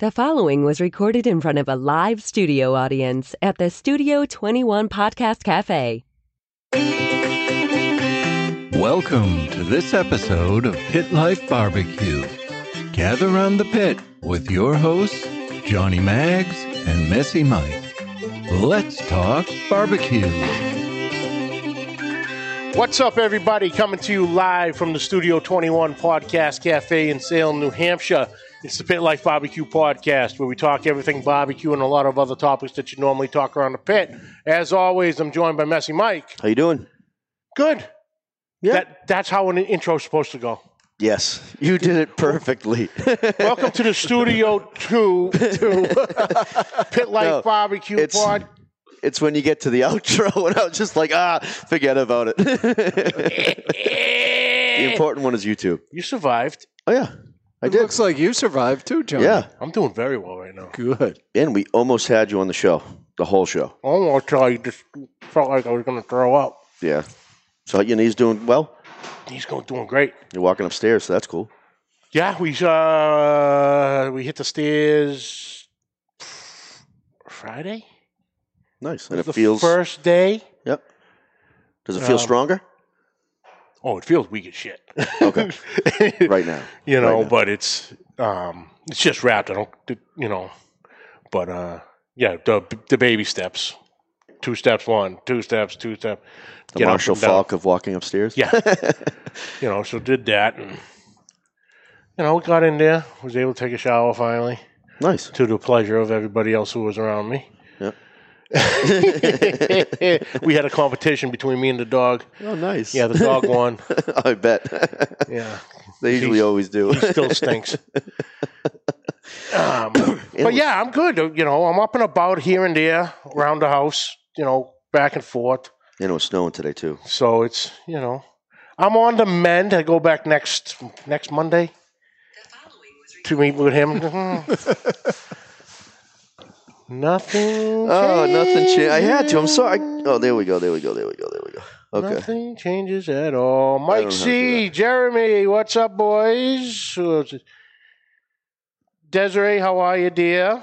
The following was recorded in front of a live studio audience at the Studio 21 Podcast Cafe. Welcome to this episode of Pit Life Barbecue. Gather around the pit with your hosts, Johnny Maggs and Messy Mike. Let's talk barbecue. What's up, everybody? Coming to you live from the Studio 21 Podcast Cafe in Salem, New Hampshire. It's the Pit Life Barbecue Podcast, where we talk everything barbecue and a lot of other topics that you normally talk around the pit. As always, I'm joined by Messy Mike. How you doing? Good. Yeah. That, that's how an intro's supposed to go. Yes, you did it perfectly. Welcome to the Studio 2 two Pit Life No, Barbecue it's- Pod. it's when you get to the outro, and I was just like, ah, forget about it. the important one is YouTube. You survived. Oh yeah, I It did. looks like you survived too, John. Yeah, I'm doing very well right now. Good. and we almost had you on the show, the whole show. Almost till I just felt like I was going to throw up. Yeah. So your knees doing well? He's going doing great. You're walking upstairs, so that's cool. Yeah, we uh we hit the stairs Friday. Nice, and it the feels. first day. Yep. Does it feel Um, stronger Oh, it feels weak as shit. Okay. right now? you know, Right now. but it's um it's just wrapped. I don't, you know, but uh yeah, the the baby steps, two steps, one, two steps, two steps. The Marshall. Falk of walking upstairs. Yeah. you know, so did that, and you know, we got in there, was able to take a shower finally. Nice. to the pleasure of everybody else who was around me. Yep. we had a competition between me and the dog. Oh, nice. Yeah, the dog won. I bet. Yeah, they usually He's- always do. he still stinks. Um, but yeah, I'm good. You know, I'm up and about here and there around the house. You know, back and forth. And it was snowing today too. So it's you know, I'm on the mend. I go back next next Monday to meet with him. Nothing. Oh, nothing changed. I had to. I'm sorry. Oh, there we go. There we go. There we go. There we go. Okay. Nothing changes at all. Mike don't have to C, Jeremy, what's up, boys? Desiree, how are you, dear?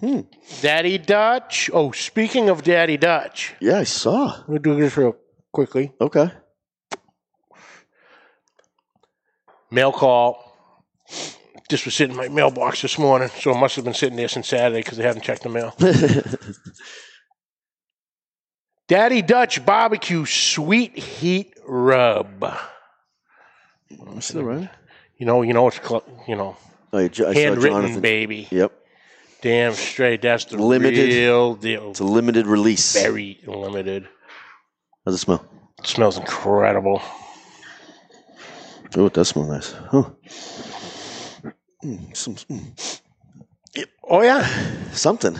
Hmm. Daddy Dutch. Oh, speaking of Daddy Dutch, Yeah, I saw. we'll do this real quickly. Okay. Mail call. This was sitting in my mailbox this morning, so it must have been sitting there since Saturday because they haven't checked the mail. Daddy Dutch barbecue sweet heat rub. Still right. You know, you know it's cl- you know Oh, I saw handwritten, Jonathan. baby. Yep. Damn straight. That's the Limited. real deal. It's a limited release. Very limited. How's it smell? It smells incredible. Oh, it does smell nice. Huh. Mm, some, mm, Oh yeah. something.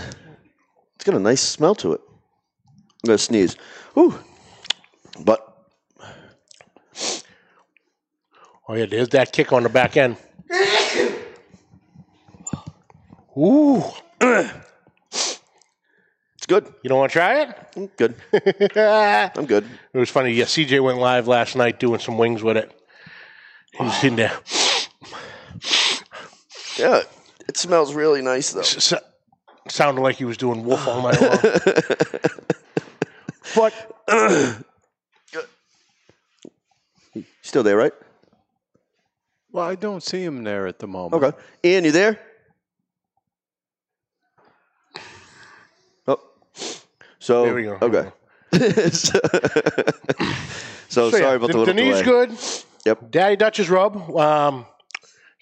It's got a nice smell to it. I'm gonna sneeze. Ooh. But Oh yeah. There's that kick on the back end. Ooh. it's good. You don't want to try it? Mm, Good. I'm good. It was funny. Yeah, CJ went live last night doing some wings with it. He was sitting there. Yeah. It smells really nice though. S- s- sounded like he was doing wolf all night long. but Still there, right? Well, I don't see him there at the moment. Okay. Ian, you there? Oh. So There we go. Okay. so, so So, yeah, sorry about the the, little the knee's delay. good. Yep. Daddy Dutch's rub. Um,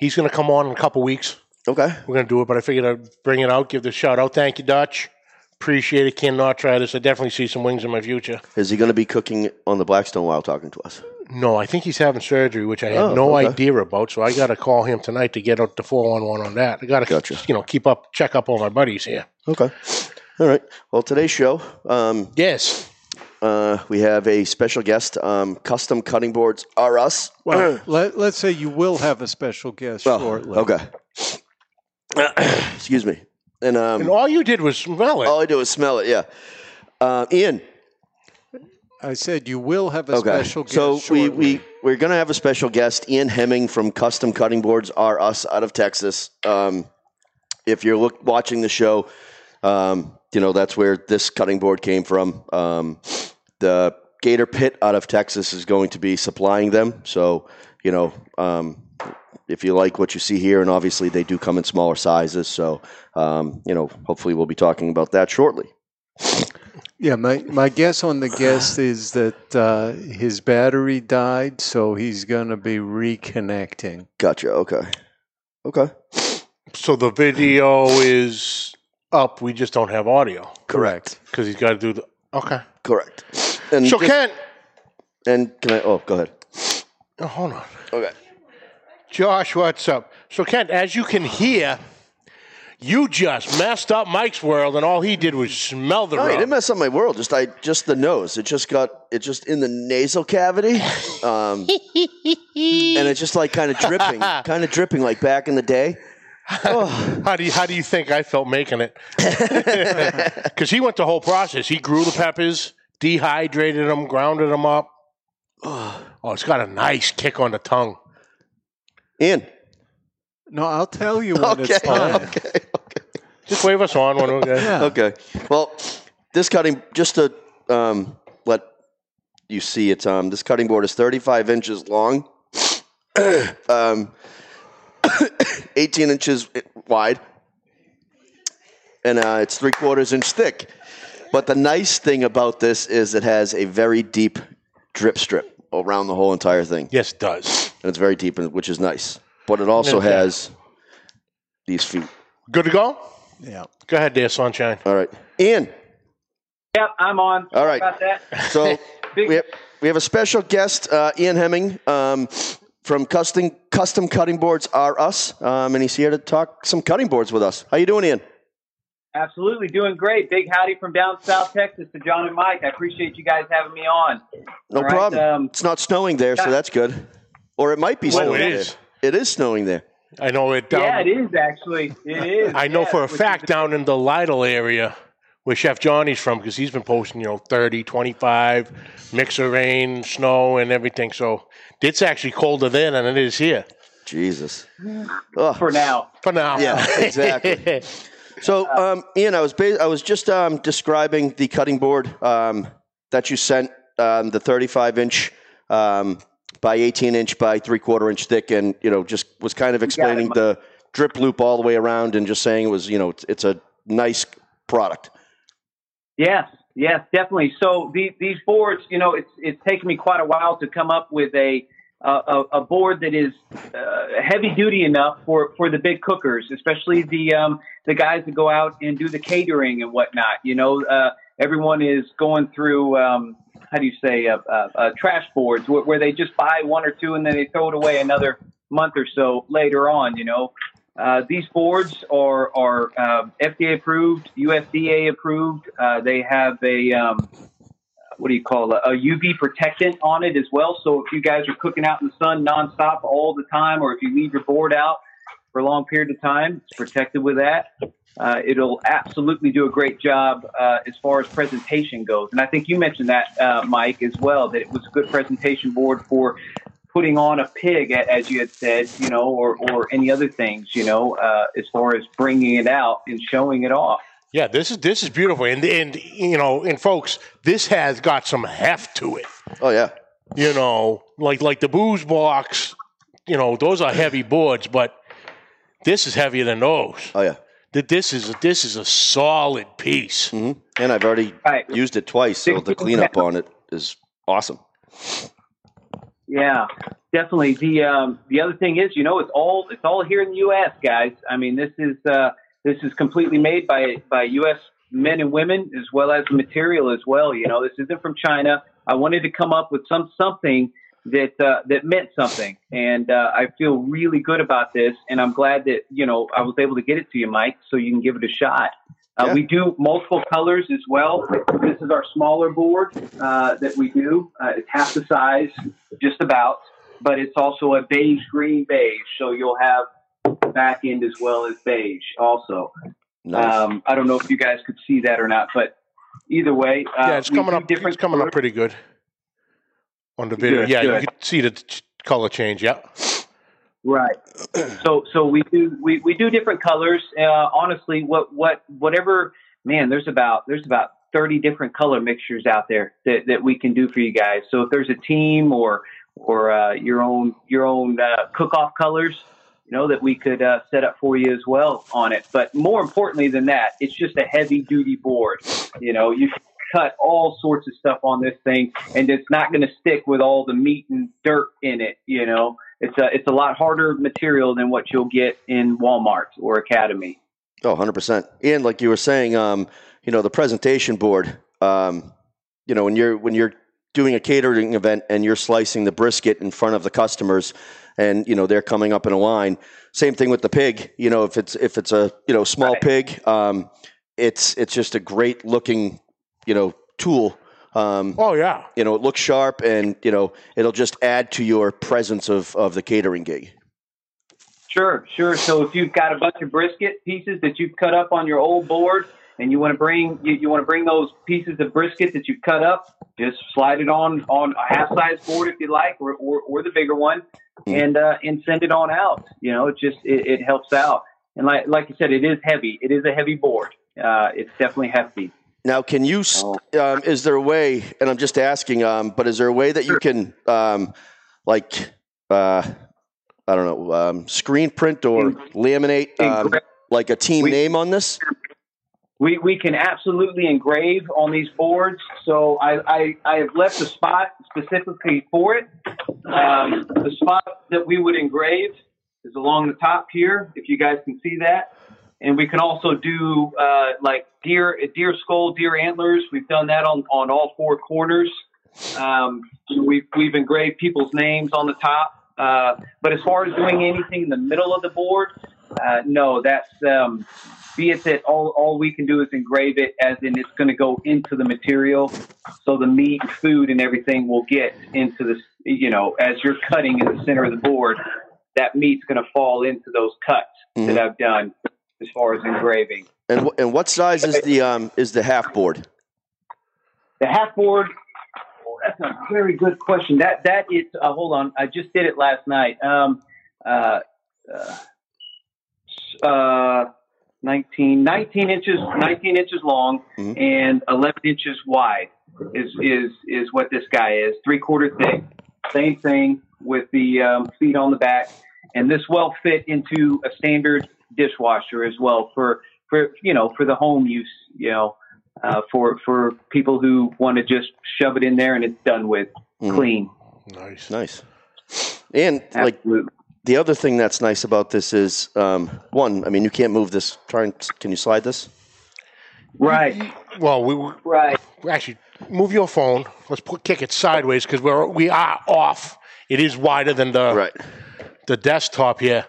he's going to come on in a couple weeks. Okay. We're going to do it, but I figured I'd bring it out, give the shout out. Thank you, Dutch. Appreciate it. Cannot try this. I definitely see some wings in my future. Is he going to be cooking on the Blackstone while talking to us? No, I think he's having surgery, which I had Oh, no okay. idea about. So I got to call him tonight to get out the four on one on that. I got to, Gotcha. you know, keep up, check up on my buddies here. Okay. All right. Well, today's show, um, Yes. Uh, we have a special guest. Um, Custom Cutting Boards are us. Well, let, let's say you will have a special guest Oh, shortly. okay. Excuse me. And um, And all you did was smell it. all I do is smell it. Yeah. Uh, Ian. I said you will have a Okay. special guest So we, shortly. we we're gonna have a special guest, Ian Hemming from Custom Cutting Boards R Us out of Texas. Um, if you're look, watching the show, um, you know that's where this cutting board came from. Um, the Gator Pit out of Texas is going to be supplying them. So you know, um, if you like what you see here, and obviously they do come in smaller sizes. So um, you know, hopefully we'll be talking about that shortly. Yeah, my, my guess on the guest is that uh, his battery died, so he's going to be reconnecting. Gotcha. Okay. Okay. So the video is up. We just don't have audio Correct. because he's got to do the. Okay. Correct. And So just- Kent, and can I? Oh, go ahead. oh, hold on, Okay. Josh, what's up? So Kent, as you can hear, you just messed up Mike's world, and all he did was smell the No, it rub. didn't mess up my world. Just I just the nose. It just got it just in the nasal cavity, um, and it's just like kind of dripping, kind of dripping like back in the day. Oh, How do you how do you think I felt making it? Because he went the whole process. He grew the peppers, dehydrated them, grounded them up. Oh, it's got a nice kick on the tongue. In. No, I'll tell you when Okay. it's time. Okay. Okay. Just wave us on when we're good. Yeah. Okay. Well, this cutting just to um, let you see it. Um, this cutting board is 35 inches long, um, 18 inches wide, and uh, it's three quarters inch thick. But the nice thing about this is it has a very deep drip strip around the whole entire thing, Yes, it does. and it's very deep, which is nice. But it also Okay. has these feet. Good to go? Yeah. Go ahead, there, sunshine. All right, Ian. Yep, I'm on. All right. About that. So Big- we have, we have a special guest, uh, Ian Hemming um, from Custom Custom Cutting Boards Are Us, um, and he's here to talk some cutting boards with us. How you doing, Ian? Absolutely, doing great. Big howdy from down south Texas to John and Mike. I appreciate you guys having me on. No All right, problem. um, it's not snowing there, so that's good. Or it might be Well, snowing it there. is. It is snowing there. I know it. Down, yeah, it is actually. It is. I know yeah, for a fact down in the Lytle area where Chef Johnny's from because he's been posting, you know, 30, 25, mix of rain, snow, and everything. So it's actually colder there than it is here Jesus. Oh. for now. for now. Yeah, exactly. So, um, Ian, I was ba- I was just um, describing the cutting board um, that you sent, um, the 35 inch um, by 18 inch by three quarter inch thick, and you know, just was kind of explaining Mike. the drip loop all the way around, and just saying it was, you know, it's, it's a nice product. Yes, yes, definitely. So the, these boards, you know, it's it's taken me quite a while to come up with a a, a board that is uh, heavy duty enough for, for the big cookers, especially the um, the guys that go out and do the catering and whatnot. You know, uh, everyone is going through um, how do you say uh, uh, uh, trash boards where, where they just buy one or two and then they throw it away another month or so later on. You know, uh, these boards are are uh, FDA approved, USDA approved. They have a um, what do you call it? A UV protectant on it as well. So if you guys are cooking out in the sun nonstop all the time, or if you leave your board out for a long period of time, it's protected with that. Uh, it'll absolutely do a great job uh, as far as presentation goes. And I think you mentioned that, uh, Mike, as well, that it was a good presentation board for putting on a pig, as you had said, you know, or, or any other things, you know, uh, as far as bringing it out and showing it off. Yeah, this is this is beautiful, and and you know, and folks, this has got some heft to it. Oh yeah, You know, like like the Boos Block. You know, those are heavy boards, but this is heavier than those. oh yeah. That this is this is a solid piece. hmm And I've already Right. used it twice, so the cleanup on it is awesome. Yeah, definitely. The um, the other thing is, you know, it's all it's all here in the U.S., guys. I mean, this is uh, this is completely made by by U.S. men and women as well as the material as well. You know, this isn't from China. I wanted to come up with some something that uh, that meant something, and uh, I feel really good about this. And I'm glad that you know I was able to get it to you, Mike, so you can give it a shot. Uh, Yeah. We do multiple colors as well. This is our smaller board uh, that we do. Uh, it's half the size, just about, but it's also a beige green beige. So you'll have back end as well as beige also. Nice. Um, I don't know if you guys could see that or not, but either way, uh, yeah, it's coming up. different It's coming up pretty good on the video. Good, yeah, you can see the color change. Yeah. Right. So so we do we, we do different colors. Uh, honestly, what what whatever man, there's about there's about thirty different color mixtures out there that, that we can do for you guys. So if there's a team or or uh, your own your own uh, cook off colors, you know that we could uh, set up for you as well on it. But more importantly than that, it's just a heavy duty board. You know, you can cut all sorts of stuff on this thing, and it's not going to stick with all the meat and dirt in it. You know, it's a it's a lot harder material than what you'll get in Walmart or Academy. Oh, 100%. And like you were saying, um, you know, the presentation board, um, you know, when you're when you're doing a catering event and you're slicing the brisket in front of the customers and you know they're coming up in a line same thing with the pig you know if it's if it's a you know small Right. pig um, it's it's just a great looking you know tool um, Oh yeah. you know it looks sharp and you know it'll just add to your presence of of the catering gig Sure, sure. So if you've got a bunch of brisket pieces that you've cut up on your old board, and you want to bring you, you want to bring those pieces of brisket that you've cut up, just slide it on on a half size board if you like, or, or, or the bigger one, and uh, and send it on out. You know, it just it, it helps out. And like like you said, it is heavy. It is a heavy board. Uh, it's definitely hefty. Now, can you? s Oh. Um, is there a way? And I'm just asking. Um, but is there a way that you can, um, like, uh, I don't know, um, screen print or laminate, um, like a team we- name on this? We, we can absolutely engrave on these boards. So I, I, I have left a spot specifically for it. Um, the spot that we would engrave is along the top here, if you guys can see that. And we can also do uh, like deer, deer skull, deer antlers. We've done that on, on all four corners. Um, we've, we've engraved people's names on the top. Uh, but as far as doing anything in the middle of the board, uh, no, that's um, be it that all, all we can do is engrave it as in it's going to go into the material so the meat and food and everything will get into the you know as you're cutting in the center of the board that meat's going to fall into those cuts that i've done as far as engraving. And and what size is the um is the half board? the half board oh, that's a very good question. That that is uh, hold on i just did it last night. Um uh uh, uh 19, 19 inches 19 inches long Mhm. and 11 inches wide is is is what this guy is three quarter thick same thing with the um, feet on the back and this will fit into a standard dishwasher as well for for you know for the home use you know uh, for for people who want to just shove it in there and it's done with Mhm. clean Nice. Nice. And like Absolutely. The other thing that's nice about this is um, one. I mean, you can't move this. Try and can you slide this? right Well, we, we right actually move your phone. Let's put kick it sideways because we're we are off. It is wider than the Right. the desktop here.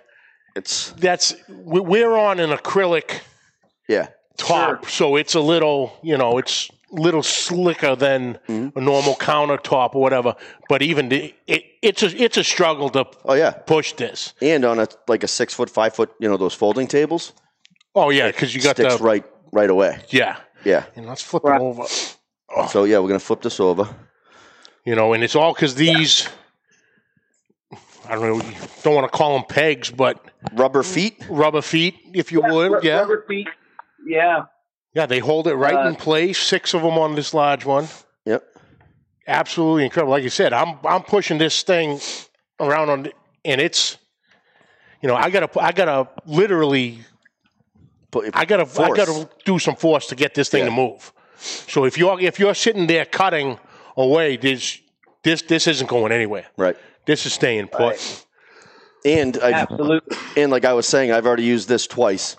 It's That's we- we're on an acrylic yeah. top, so it's a little you know it's little slicker than Mm-hmm. a normal countertop or whatever. But even the, it, it's a it's a struggle to Oh yeah. push this. And on a like a six foot, five foot, you know, those folding tables, Oh yeah, because you got sticks the right right away. yeah. Yeah. And let's flip Right. it over. So yeah, we're gonna flip this over. You know, and it's all because these. I don't know. You don't want to call them pegs, but Rubber feet. rubber feet, if you would. Ru- Yeah, rubber feet yeah yeah. They hold it right Uh, in place. Six of them on this large one. Yep. Absolutely incredible. Like you said, I'm I'm pushing this thing around on, and it's, you know, I gotta I gotta literally But I gotta I gotta do some force to get this thing Yeah. to move. So if you're if you're sitting there cutting away, this this this isn't going anywhere. right. This is staying put. And I absolutely and like I was saying, I've already used this twice,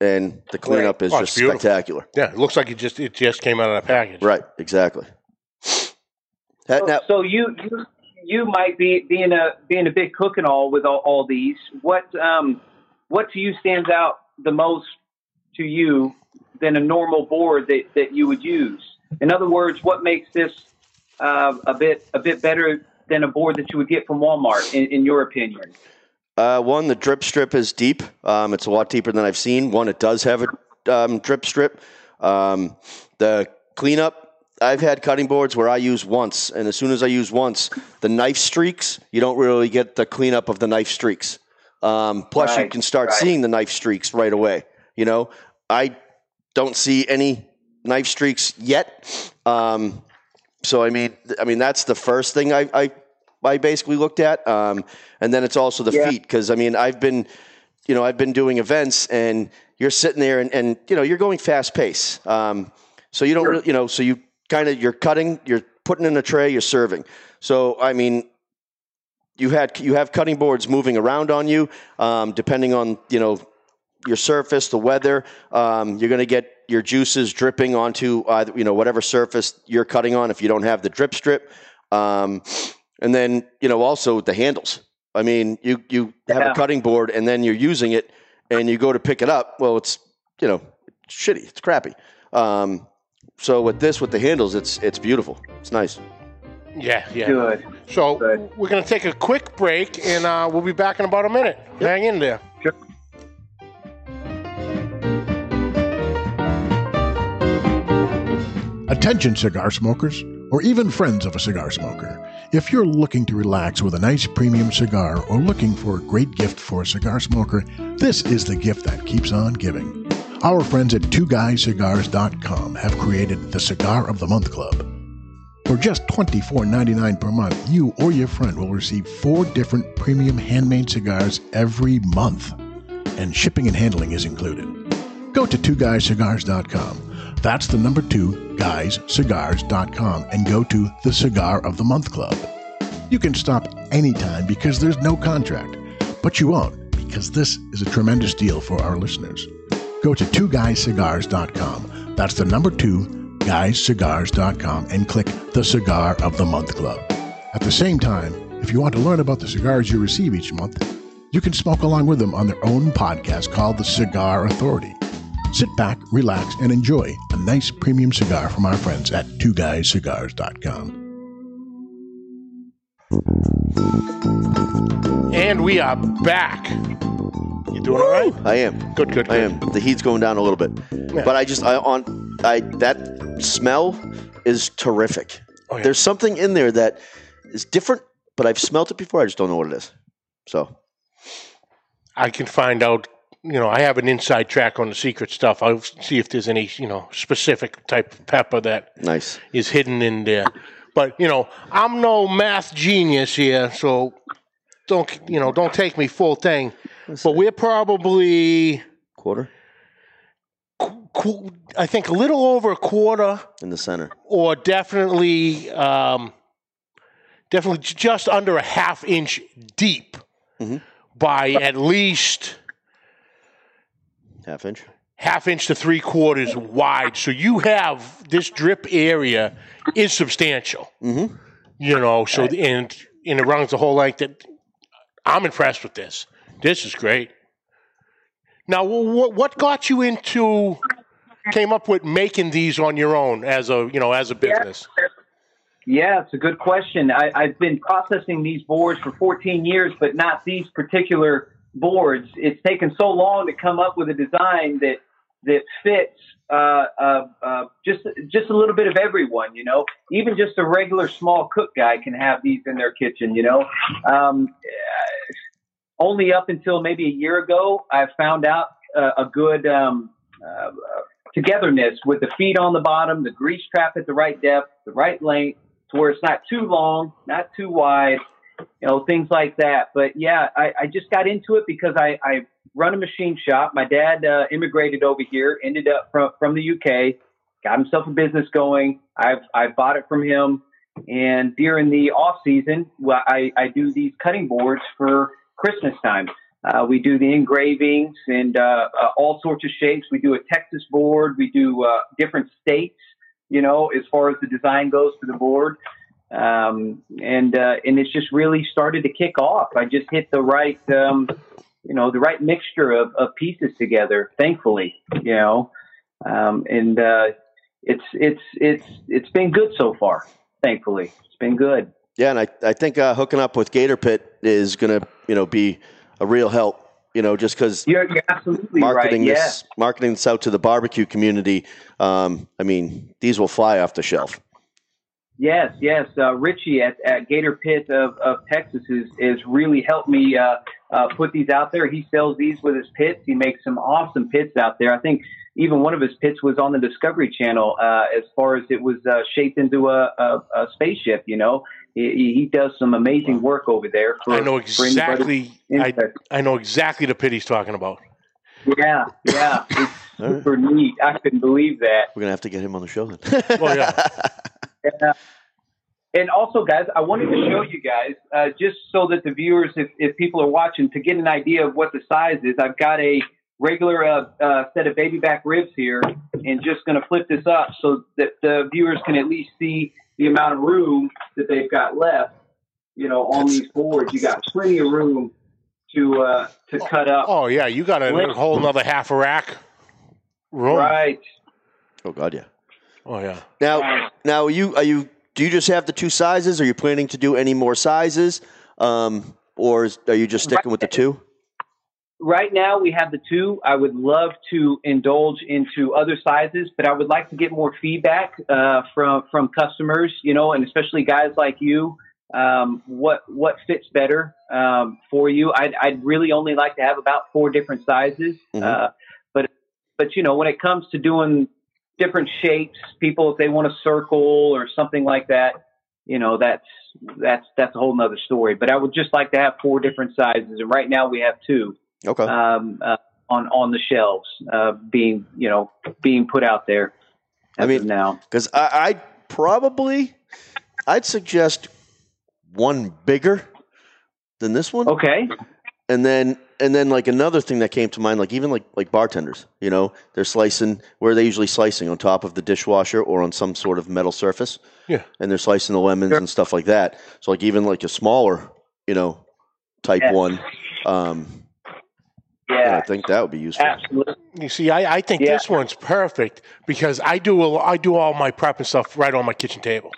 and the cleanup is Oh, just beautiful. spectacular. Yeah, it looks like it just it just came out of the package. Right. Exactly. That, so, now, so you you you might be being a being a big cook and all with all, all these what um what to you stands out the most to you than a normal board that, that you would use in other words what makes this uh, a bit a bit better than a board that you would get from walmart in, in your opinion Uh, one, the drip strip is deep. Um, it's a lot deeper than I've seen. One, it does have a um, drip strip. Um, the cleanup, I've had cutting boards where I use once, and as soon as I use once, the knife streaks, you don't really get the cleanup of the knife streaks. Um, plus, you can start right. seeing the knife streaks right away. You know, I don't see any knife streaks yet. Um, so I mean, I mean that's the first thing I I, I basically looked at, um, and then it's also the Yeah. feet because I mean I've been, you know, I've been doing events and you're sitting there and, and you know you're going fast pace, um, so you don't really, you know, so you kind of you're cutting, you're putting in a tray, you're serving. So I mean, you had you have cutting boards moving around on you, um, depending on you know your surface, the weather. Um, you're going to get your juices dripping onto either you know whatever surface you're cutting on. If you don't have the drip strip, um, and then you know also the handles. I mean, you you have Yeah. a cutting board and then you're using it, and you go to pick it up. Well, it's you know it's shitty. It's crappy. Um, so with this, with the handles, it's it's beautiful. It's nice. Yeah, yeah. Good. So Good. we're going to take a quick break, and uh, we'll be back in about a minute. Hang in there. Attention, cigar smokers, or even friends of a cigar smoker. If you're looking to relax with a nice premium cigar or looking for a great gift for a cigar smoker, this is the gift that keeps on giving. Our friends at twoguyscigars.com have created the Cigar of the Month Club. For just $24.99 per month, you or your friend will receive four different premium handmade cigars every month, and shipping and handling is included. Go to twoguyscigars.com. That's the number two, guyscigars.com, and go to the Cigar of the Month Club. You can stop anytime because there's no contract, but you won't because this is a tremendous deal for our listeners. Go to two twoguyscigars.com. That's the number two, guyscigars.com, and click the Cigar of the Month Club. At the same time, if you want to learn about the cigars you receive each month, you can smoke along with them on their own podcast called The Cigar Authority. Sit back, relax, and enjoy a nice premium cigar from our friends at twoguyscigars.com. And we are back. You doing all right? I am. Good, good, good. I am. The heat's going down a little bit, Yeah. but I just I on I that smell is terrific. Oh, yeah. There's something in there that is different, but I've smelt it before. I just don't know what it is. So I can find out. You know, I have an inside track on the secret stuff. I'll see if there's any, you know, specific type of pepper that nice. is hidden in there. But you know, I'm no math genius here, so don't you know? Don't take me full thing. But we're probably, Quarter qu- I think, a little over a quarter, in the center. or definitely, um, definitely just under a half inch deep Mhm. by at least Half inch. half inch to three quarters wide. So you have this drip area is substantial. Mhm. You know, so and and it runs the whole length. That I'm impressed with this. This is great. Now, what what got you into came up with making these on your own as a you know as a business? Yeah, it's a good question. I, I've been processing these boards for 14 years, but not these particular boards. It's taken so long to come up with a design that that fits uh, uh, uh, just just a little bit of everyone. You know, even just a regular small cook guy can have these in their kitchen. You know, um, uh, only up until maybe a year ago, I found out uh, a good um, uh, togetherness with the feet on the bottom, the grease trap at the right depth, the right length, to where it's not too long, not too wide, you know, things like that. But yeah, I, I just got into it because I, I run a machine shop. My dad uh, immigrated over here, ended up from, from the UK, got himself a business going. I've, I bought it from him. And during the off season, well, I, I do these cutting boards for Christmas time. Uh, we do the engravings and uh, uh, all sorts of shapes. We do a Texas board. We do uh, different states, you know, as far as the design goes for the board. Um, and uh, and it's just really started to kick off. I just hit the right, um, you know, the right mixture of, of pieces together. Thankfully, you know, um, and uh, it's it's it's it's been good so far. Thankfully, it's been good. Yeah, and I, I think uh, hooking up with Gator Pit is going to you know be a real help. You know, just because You're, you're absolutely marketing right. Yeah. this marketing this out to the barbecue community. Um, I mean, these will fly off the shelf. Yes, yes. Uh, Richie at, at Gator Pit of, of Texas is, is really helped me uh, uh, put these out there. He sells these with his pits. He makes some awesome pits out there. I think even one of his pits was on the Discovery Channel uh, as far as it was uh, shaped into a, a, a spaceship. You know, he, he does some amazing work over there. For, I know for exactly. I. I know exactly the pit he's talking about. Yeah, yeah. It's super neat. I couldn't believe that. We're gonna have to get him on the show then. Oh yeah. Yeah. And also, guys, I wanted to show you guys, uh, just so that the viewers, if, if people are watching, to get an idea of what the size is. I've got a regular uh, uh, set of baby back ribs here, and just going to flip this up so that the viewers can at least see the amount of room that they've got left. You know, on these boards, you got plenty of room to uh, to cut up. Oh yeah. You got a, whole another half a rack room. Right. oh God, yeah. Oh yeah. Now, now are you are you do you just have the two sizes? Are you planning to do any more sizes, um, or is, are you just sticking with the two? right now we have the two. I would love to indulge into other sizes, but I would like to get more feedback uh, from from customers, you know, and especially guys like you. Um, what what fits better um, for you? I'd, I'd really only like to have about four different sizes, Mhm. uh, but but you know, when it comes to doing different shapes, people if they want a circle or something like that, you know, that's that's that's a whole nother story. But I would just like to have four different sizes, and right now we have two Okay. um, uh, on on the shelves, uh, being you know being put out there. I mean- now, Because I, I'd probably, I'd suggest one bigger than this one, okay, and then and then like another thing that came to mind, like even like like bartenders, you know, they're slicing where are they usually slicing on top of the dishwasher or on some sort of metal surface. Yeah. and they're slicing the lemons Sure. and stuff like that. So like even like a smaller, you know, type Yeah. one. Um, yeah, yeah, I think that would be useful. absolutely, You see, I, I think Yeah. this one's perfect because I do a, I do all my prep and stuff right on my kitchen table.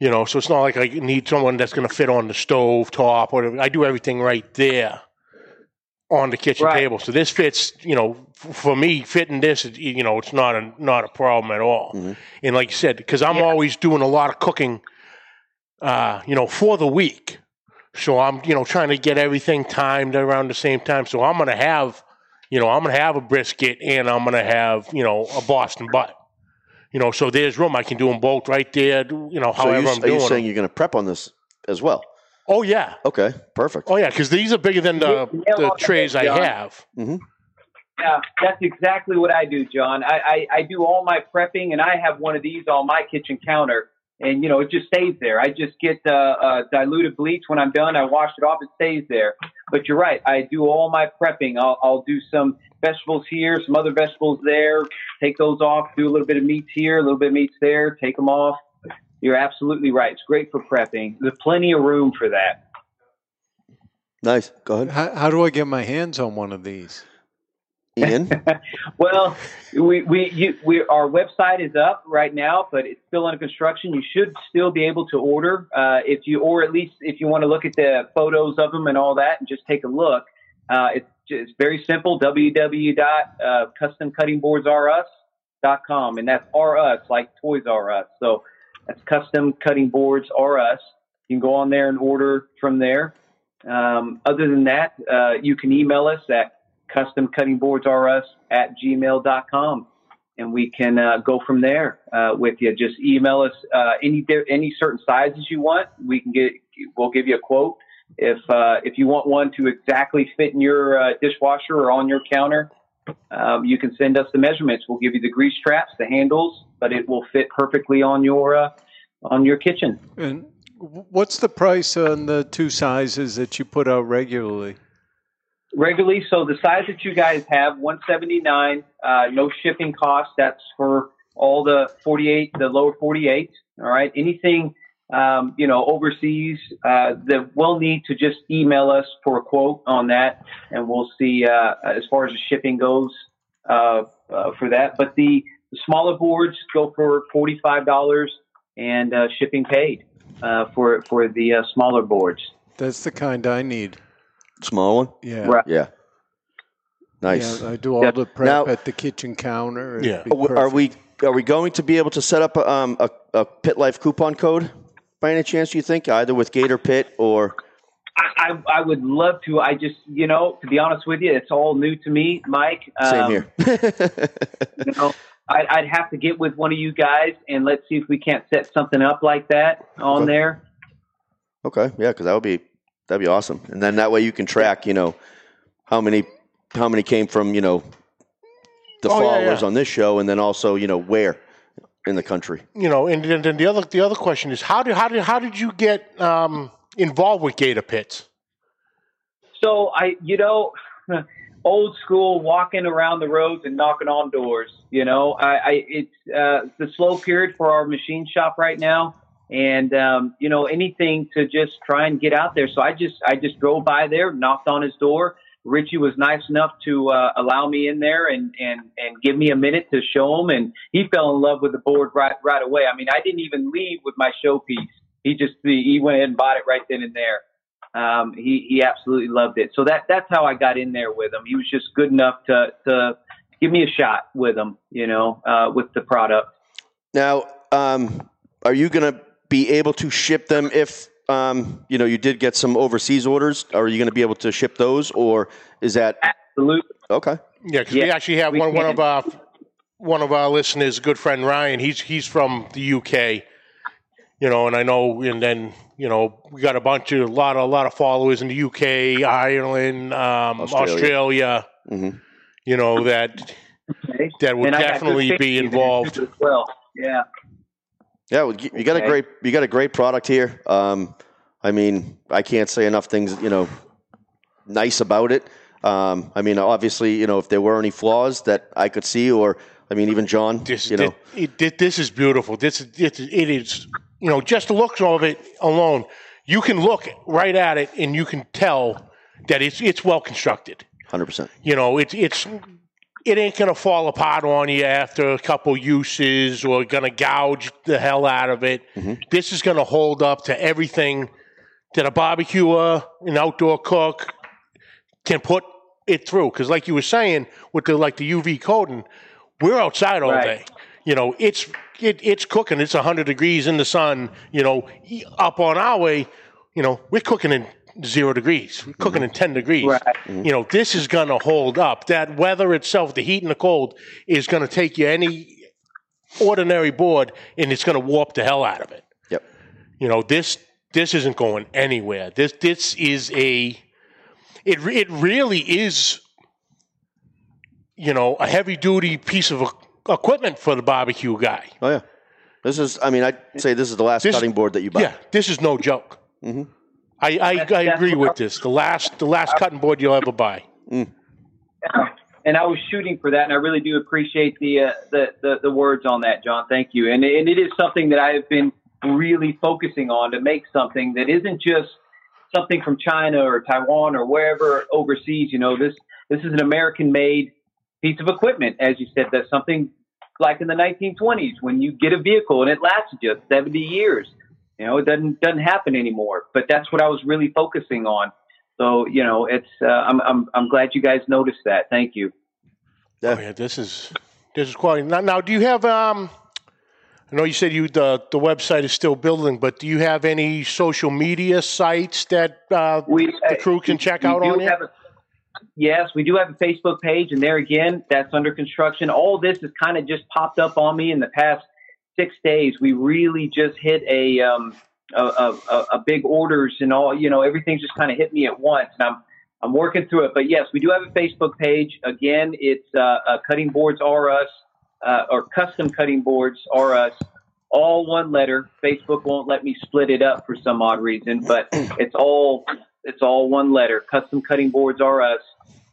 You know, so it's not like I need someone that's going to fit on the stove top or whatever. I do everything right there on the kitchen Right. table. So this fits. You know, f- for me, fitting this, you know, it's not a not a problem at all. Mhm. And like you said, because I'm Yeah. always doing a lot of cooking, uh, you know, for the week. So I'm, you know, trying to get everything timed around the same time. So I'm going to have, you know, I'm going to have a brisket and I'm going to have, you know, a Boston butt. You know, so there's room. I can do them both right there. You know, So however you, I'm are you saying them. you're going to prep on this as well? Oh yeah, Okay, perfect. oh yeah, because these are bigger than the the the trays head, I John. have. yeah, that's exactly what I do, John. I, I I do all my prepping, and I have one of these on my kitchen counter, and you know it just stays there. I just get uh, uh, diluted bleach when I'm done. I wash it off; it stays there. But you're right. I do all my prepping. I'll, I'll do some vegetables here, some other vegetables there. Take those off. Do a little bit of meats here, a little bit of meats there. Take them off. You're absolutely right. It's great for prepping. There's plenty of room for that. Nice. Go ahead, How, how do I get my hands on one of these? Ian. Well, we we you, we our website is up right now, but it's still under construction. You should still be able to order uh, if you, or at least if you want to look at the photos of them and all that, and just take a look. Uh, it's it's very simple. www.customcuttingboardsrus.com, and that's R Us like Toys R Us. So that's Custom Cutting Boards R Us. You can go on there and order from there. Um, other than that, uh, you can email us at custom cutting boards customcuttingboardsrus at gmail.com and we can uh, go from there uh, with you. Just email us uh, any any certain sizes you want. We can get we'll give you a quote. If uh, if you want one to exactly fit in your uh, dishwasher or on your counter, um, you can send us the measurements. We'll give you the grease traps, the handles, but it will fit perfectly on your uh, on your kitchen. And what's the price on the two sizes that you put out regularly? regularly. So the size that you guys have, 179, uh, no shipping cost. That's for all the 48, the lower 48. All right. Anything, um, you know, overseas, uh, that we'll need to just email us for a quote on that, and we'll see uh, as far as the shipping goes uh, uh, for that. But the, the smaller boards go for $45 and uh, shipping paid uh, for for the uh, smaller boards. That's the kind I need. Small one. Yeah. Right. Yeah. Nice. Yeah, I do all Yeah. the prep Now- at the kitchen counter. Yeah. Oh, Are we are we going to be able to set up a, um, a, a Pit Life coupon code by any chance? You think either with Gator Pit or? I, I would love to. I just, you know, to be honest with you, it's all new to me, Mike. Same Um, here. you know, I, I'd have to get with one of you guys and let's see if we can't set something up like that on Okay. there. okay, yeah, because that would be that'd be awesome, and then that way you can track, you know, how many how many came from you know the Oh, yeah, followers yeah. on this show, and then also you know where in the country. You know, and then then the other the other question is how did how did how did you get um, involved with Gator Pits? So I, you know, old school, walking around the roads and knocking on doors. You know, I, I it's uh, the slow period for our machine shop right now, and um, you know, anything to just try and get out there. So I just, I just drove by there, knocked on his door. Richie was nice enough to uh, allow me in there and and and give me a minute to show him, and he fell in love with the board right right away. I mean, I didn't even leave with my showpiece. He just he went and bought it right then and there um, he he absolutely loved it. So that that's how I got in there with him. He was just good enough to to give me a shot with him, you know, uh, with the product. Now, um, are you going to be able to ship them if um, you know you did get some overseas orders? Are you going to be able to ship those, or is that Absolutely. okay? Yeah, because we actually have we one one of our one of our listeners, good friend Ryan. He's he's from the UK. You know, and I know, and then you know, we got a bunch of a lot of a lot of followers in the UK, Ireland, um, Australia. Australia. Mhm. You know that Okay. that would And I got good definitely be safety in there, involved. as well. Yeah. Yeah, well, you you got a great you got a great product here. Um, I mean, I can't say enough things you know nice about it. Um, I mean, obviously, you know, if there were any flaws that I could see, or I mean, even John, This, you know, thi- it, this is beautiful. This is it, it is you know just the looks of it alone. You can look right at it and you can tell that it's it's well constructed. hundred percent. You know, it's it's it ain't gonna fall apart on you after a couple uses or gonna gouge the hell out of it. Mm-hmm. This is gonna hold up to everything that a barbecuer, an outdoor cook can put it through. Because, like you were saying, with the like the UV coating, we're outside all Right. day. You know, it's it, it's cooking. It's hundred degrees in the sun. You know, up on our way, you know, we're cooking in zero degrees. We're cooking in ten degrees. Right. You know, this is going to hold up. That weather itself, the heat and the cold, is going to take you any ordinary board, and it's going to warp the hell out of it. Yep. You know, this this isn't going anywhere. This this is a it it really is you know a heavy duty piece of equipment for the barbecue guy. Oh yeah, this is. I mean, I'd say this is the last This- cutting board that you buy. Yeah, this is no joke. Mhm. I I, That's- I agree with this. The last the last cutting board you'll ever buy. And I was shooting for that, and I really do appreciate the uh, the, the the words on that, John. Thank you. And and it is something that I have been really focusing on to make something that isn't just something from China or Taiwan or wherever overseas. You know, this this is an American-made piece of equipment, as you said. That's something like in the 1920s when you get a vehicle and it lasts you 70 years. You know, it doesn't doesn't happen anymore. But that's what I was really focusing on. So you know, it's uh, I'm I'm I'm glad you guys noticed that. Thank you. Oh yeah, this is this is quality. Now, now do you have um? I know you said you the the website is still building, but do you have any social media sites that uh, We the crew can check we out do on have a- yes, we do have a Facebook page, and there again, that's under construction. All this has kind of just popped up on me in the past six days. We really just hit a um, a, a, a- big orders and all. You know, everything's just kind of hit me at once, and I'm I'm working through it. But yes, we do have a Facebook page. Again, it's uh, uh, Cutting Boards R Us uh, or Custom Cutting Boards R Us. All one letter. Facebook won't let me split it up for some odd reason, but it's all it's all one letter. Custom Cutting Boards R Us.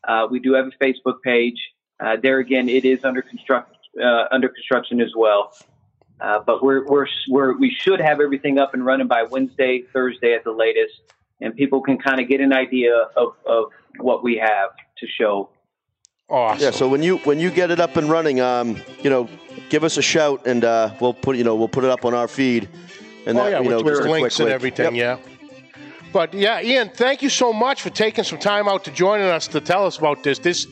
Uh, we do have a Facebook page. Uh, there again, it is under construct uh, under construction as well. Uh, but we're, we're we're we should have everything up and running by Wednesday, Thursday at the latest, and people can kind of get an idea of, of what we have to show. Awesome. Yeah. So when you when you get it up and running, um, you know, give us a shout and uh, we'll put you know we'll put it up on our feed. And oh that, yeah, you know, with, with links quick and everything. Yep. Yeah. But yeah, Ian, thank you so much for taking some time out to joining us to tell us about this. This,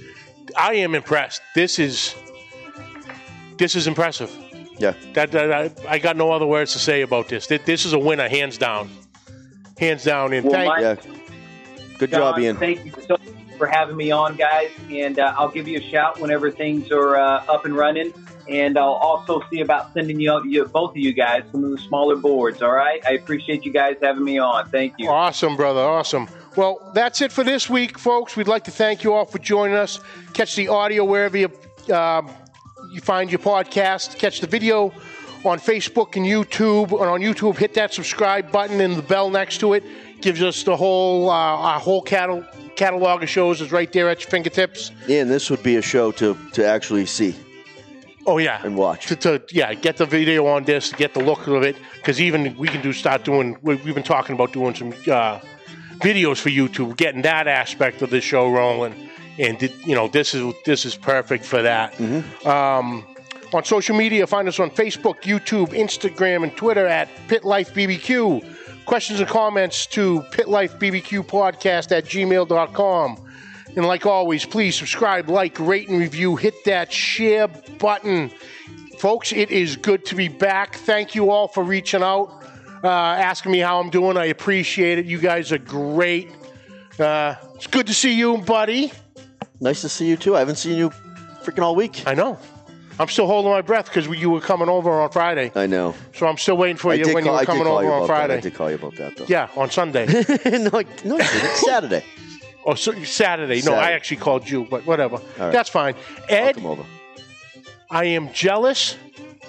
I am impressed. This is, this is impressive. Yeah. That, that I, I got no other words to say about this. This, this is a winner, hands down, hands down. And Well, thank my- Yeah. Good John, job, Ian. Thank you so much for having me on, guys. And uh, I'll give you a shout whenever things are uh, up and running. And I'll also see about sending you, you both of you guys some of the smaller boards. All right. I appreciate you guys having me on. Thank you. Awesome, brother. Awesome. Well, that's it for this week, folks. We'd like to thank you all for joining us. Catch the audio wherever you, um, you find your podcast. Catch the video on Facebook and YouTube. And on YouTube, hit that subscribe button and the bell next to it. Gives us the whole uh, our whole catalog catalog of shows is right there at your fingertips. Yeah, and this would be a show to, to actually see Oh yeah, and watch. to, to yeah get the video on this, get the look of it, because even we can do start doing. we- We've been talking about doing some uh, videos for YouTube, getting that aspect of the show rolling, and th- you know this is this is perfect for that. Um, on social media, find us on Facebook, YouTube, Instagram, and Twitter at Pit Life BBQ. Questions and comments to pitlifebbqpodcast at gmail.com. And like always, please subscribe, like, rate, and review. Hit that share button. Folks, it is good to be back. Thank you all for reaching out, uh, asking me how I'm doing. I appreciate it. You guys are great. Uh, it's good to see you, buddy. Nice to see you too. I haven't seen you freaking all week. I know. I'm still holding my breath because you were coming over on Friday. I know. So I'm still waiting for I you did when call, you I were coming over on about that. I Friday. did call you about that though. Yeah, on Sunday. no, I- no, you didn't. Saturday. oh, so Saturday. No, I actually called you, but whatever. right. That's fine. I'll Ed, come over. I am jealous.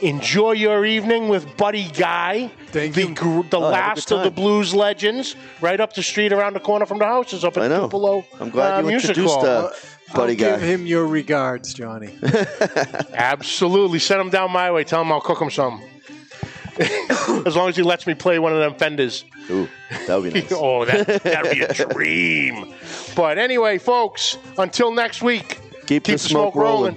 Enjoy your evening with Buddy Guy, Thank the you. gr- the Oh, last of the blues legends, right up the street, around the corner from the house, is up at I know. Tupelo. I'm glad uh, you introduced Hall. uh, Buddy I'll give him your regards, Johnny. Absolutely, send him down my way. Tell him I'll cook him some. as long as he lets me play one of them fenders. Ooh, that would be nice. oh, that that'd be a dream. But anyway, folks, until next week, Keep, the, smoke, rolling.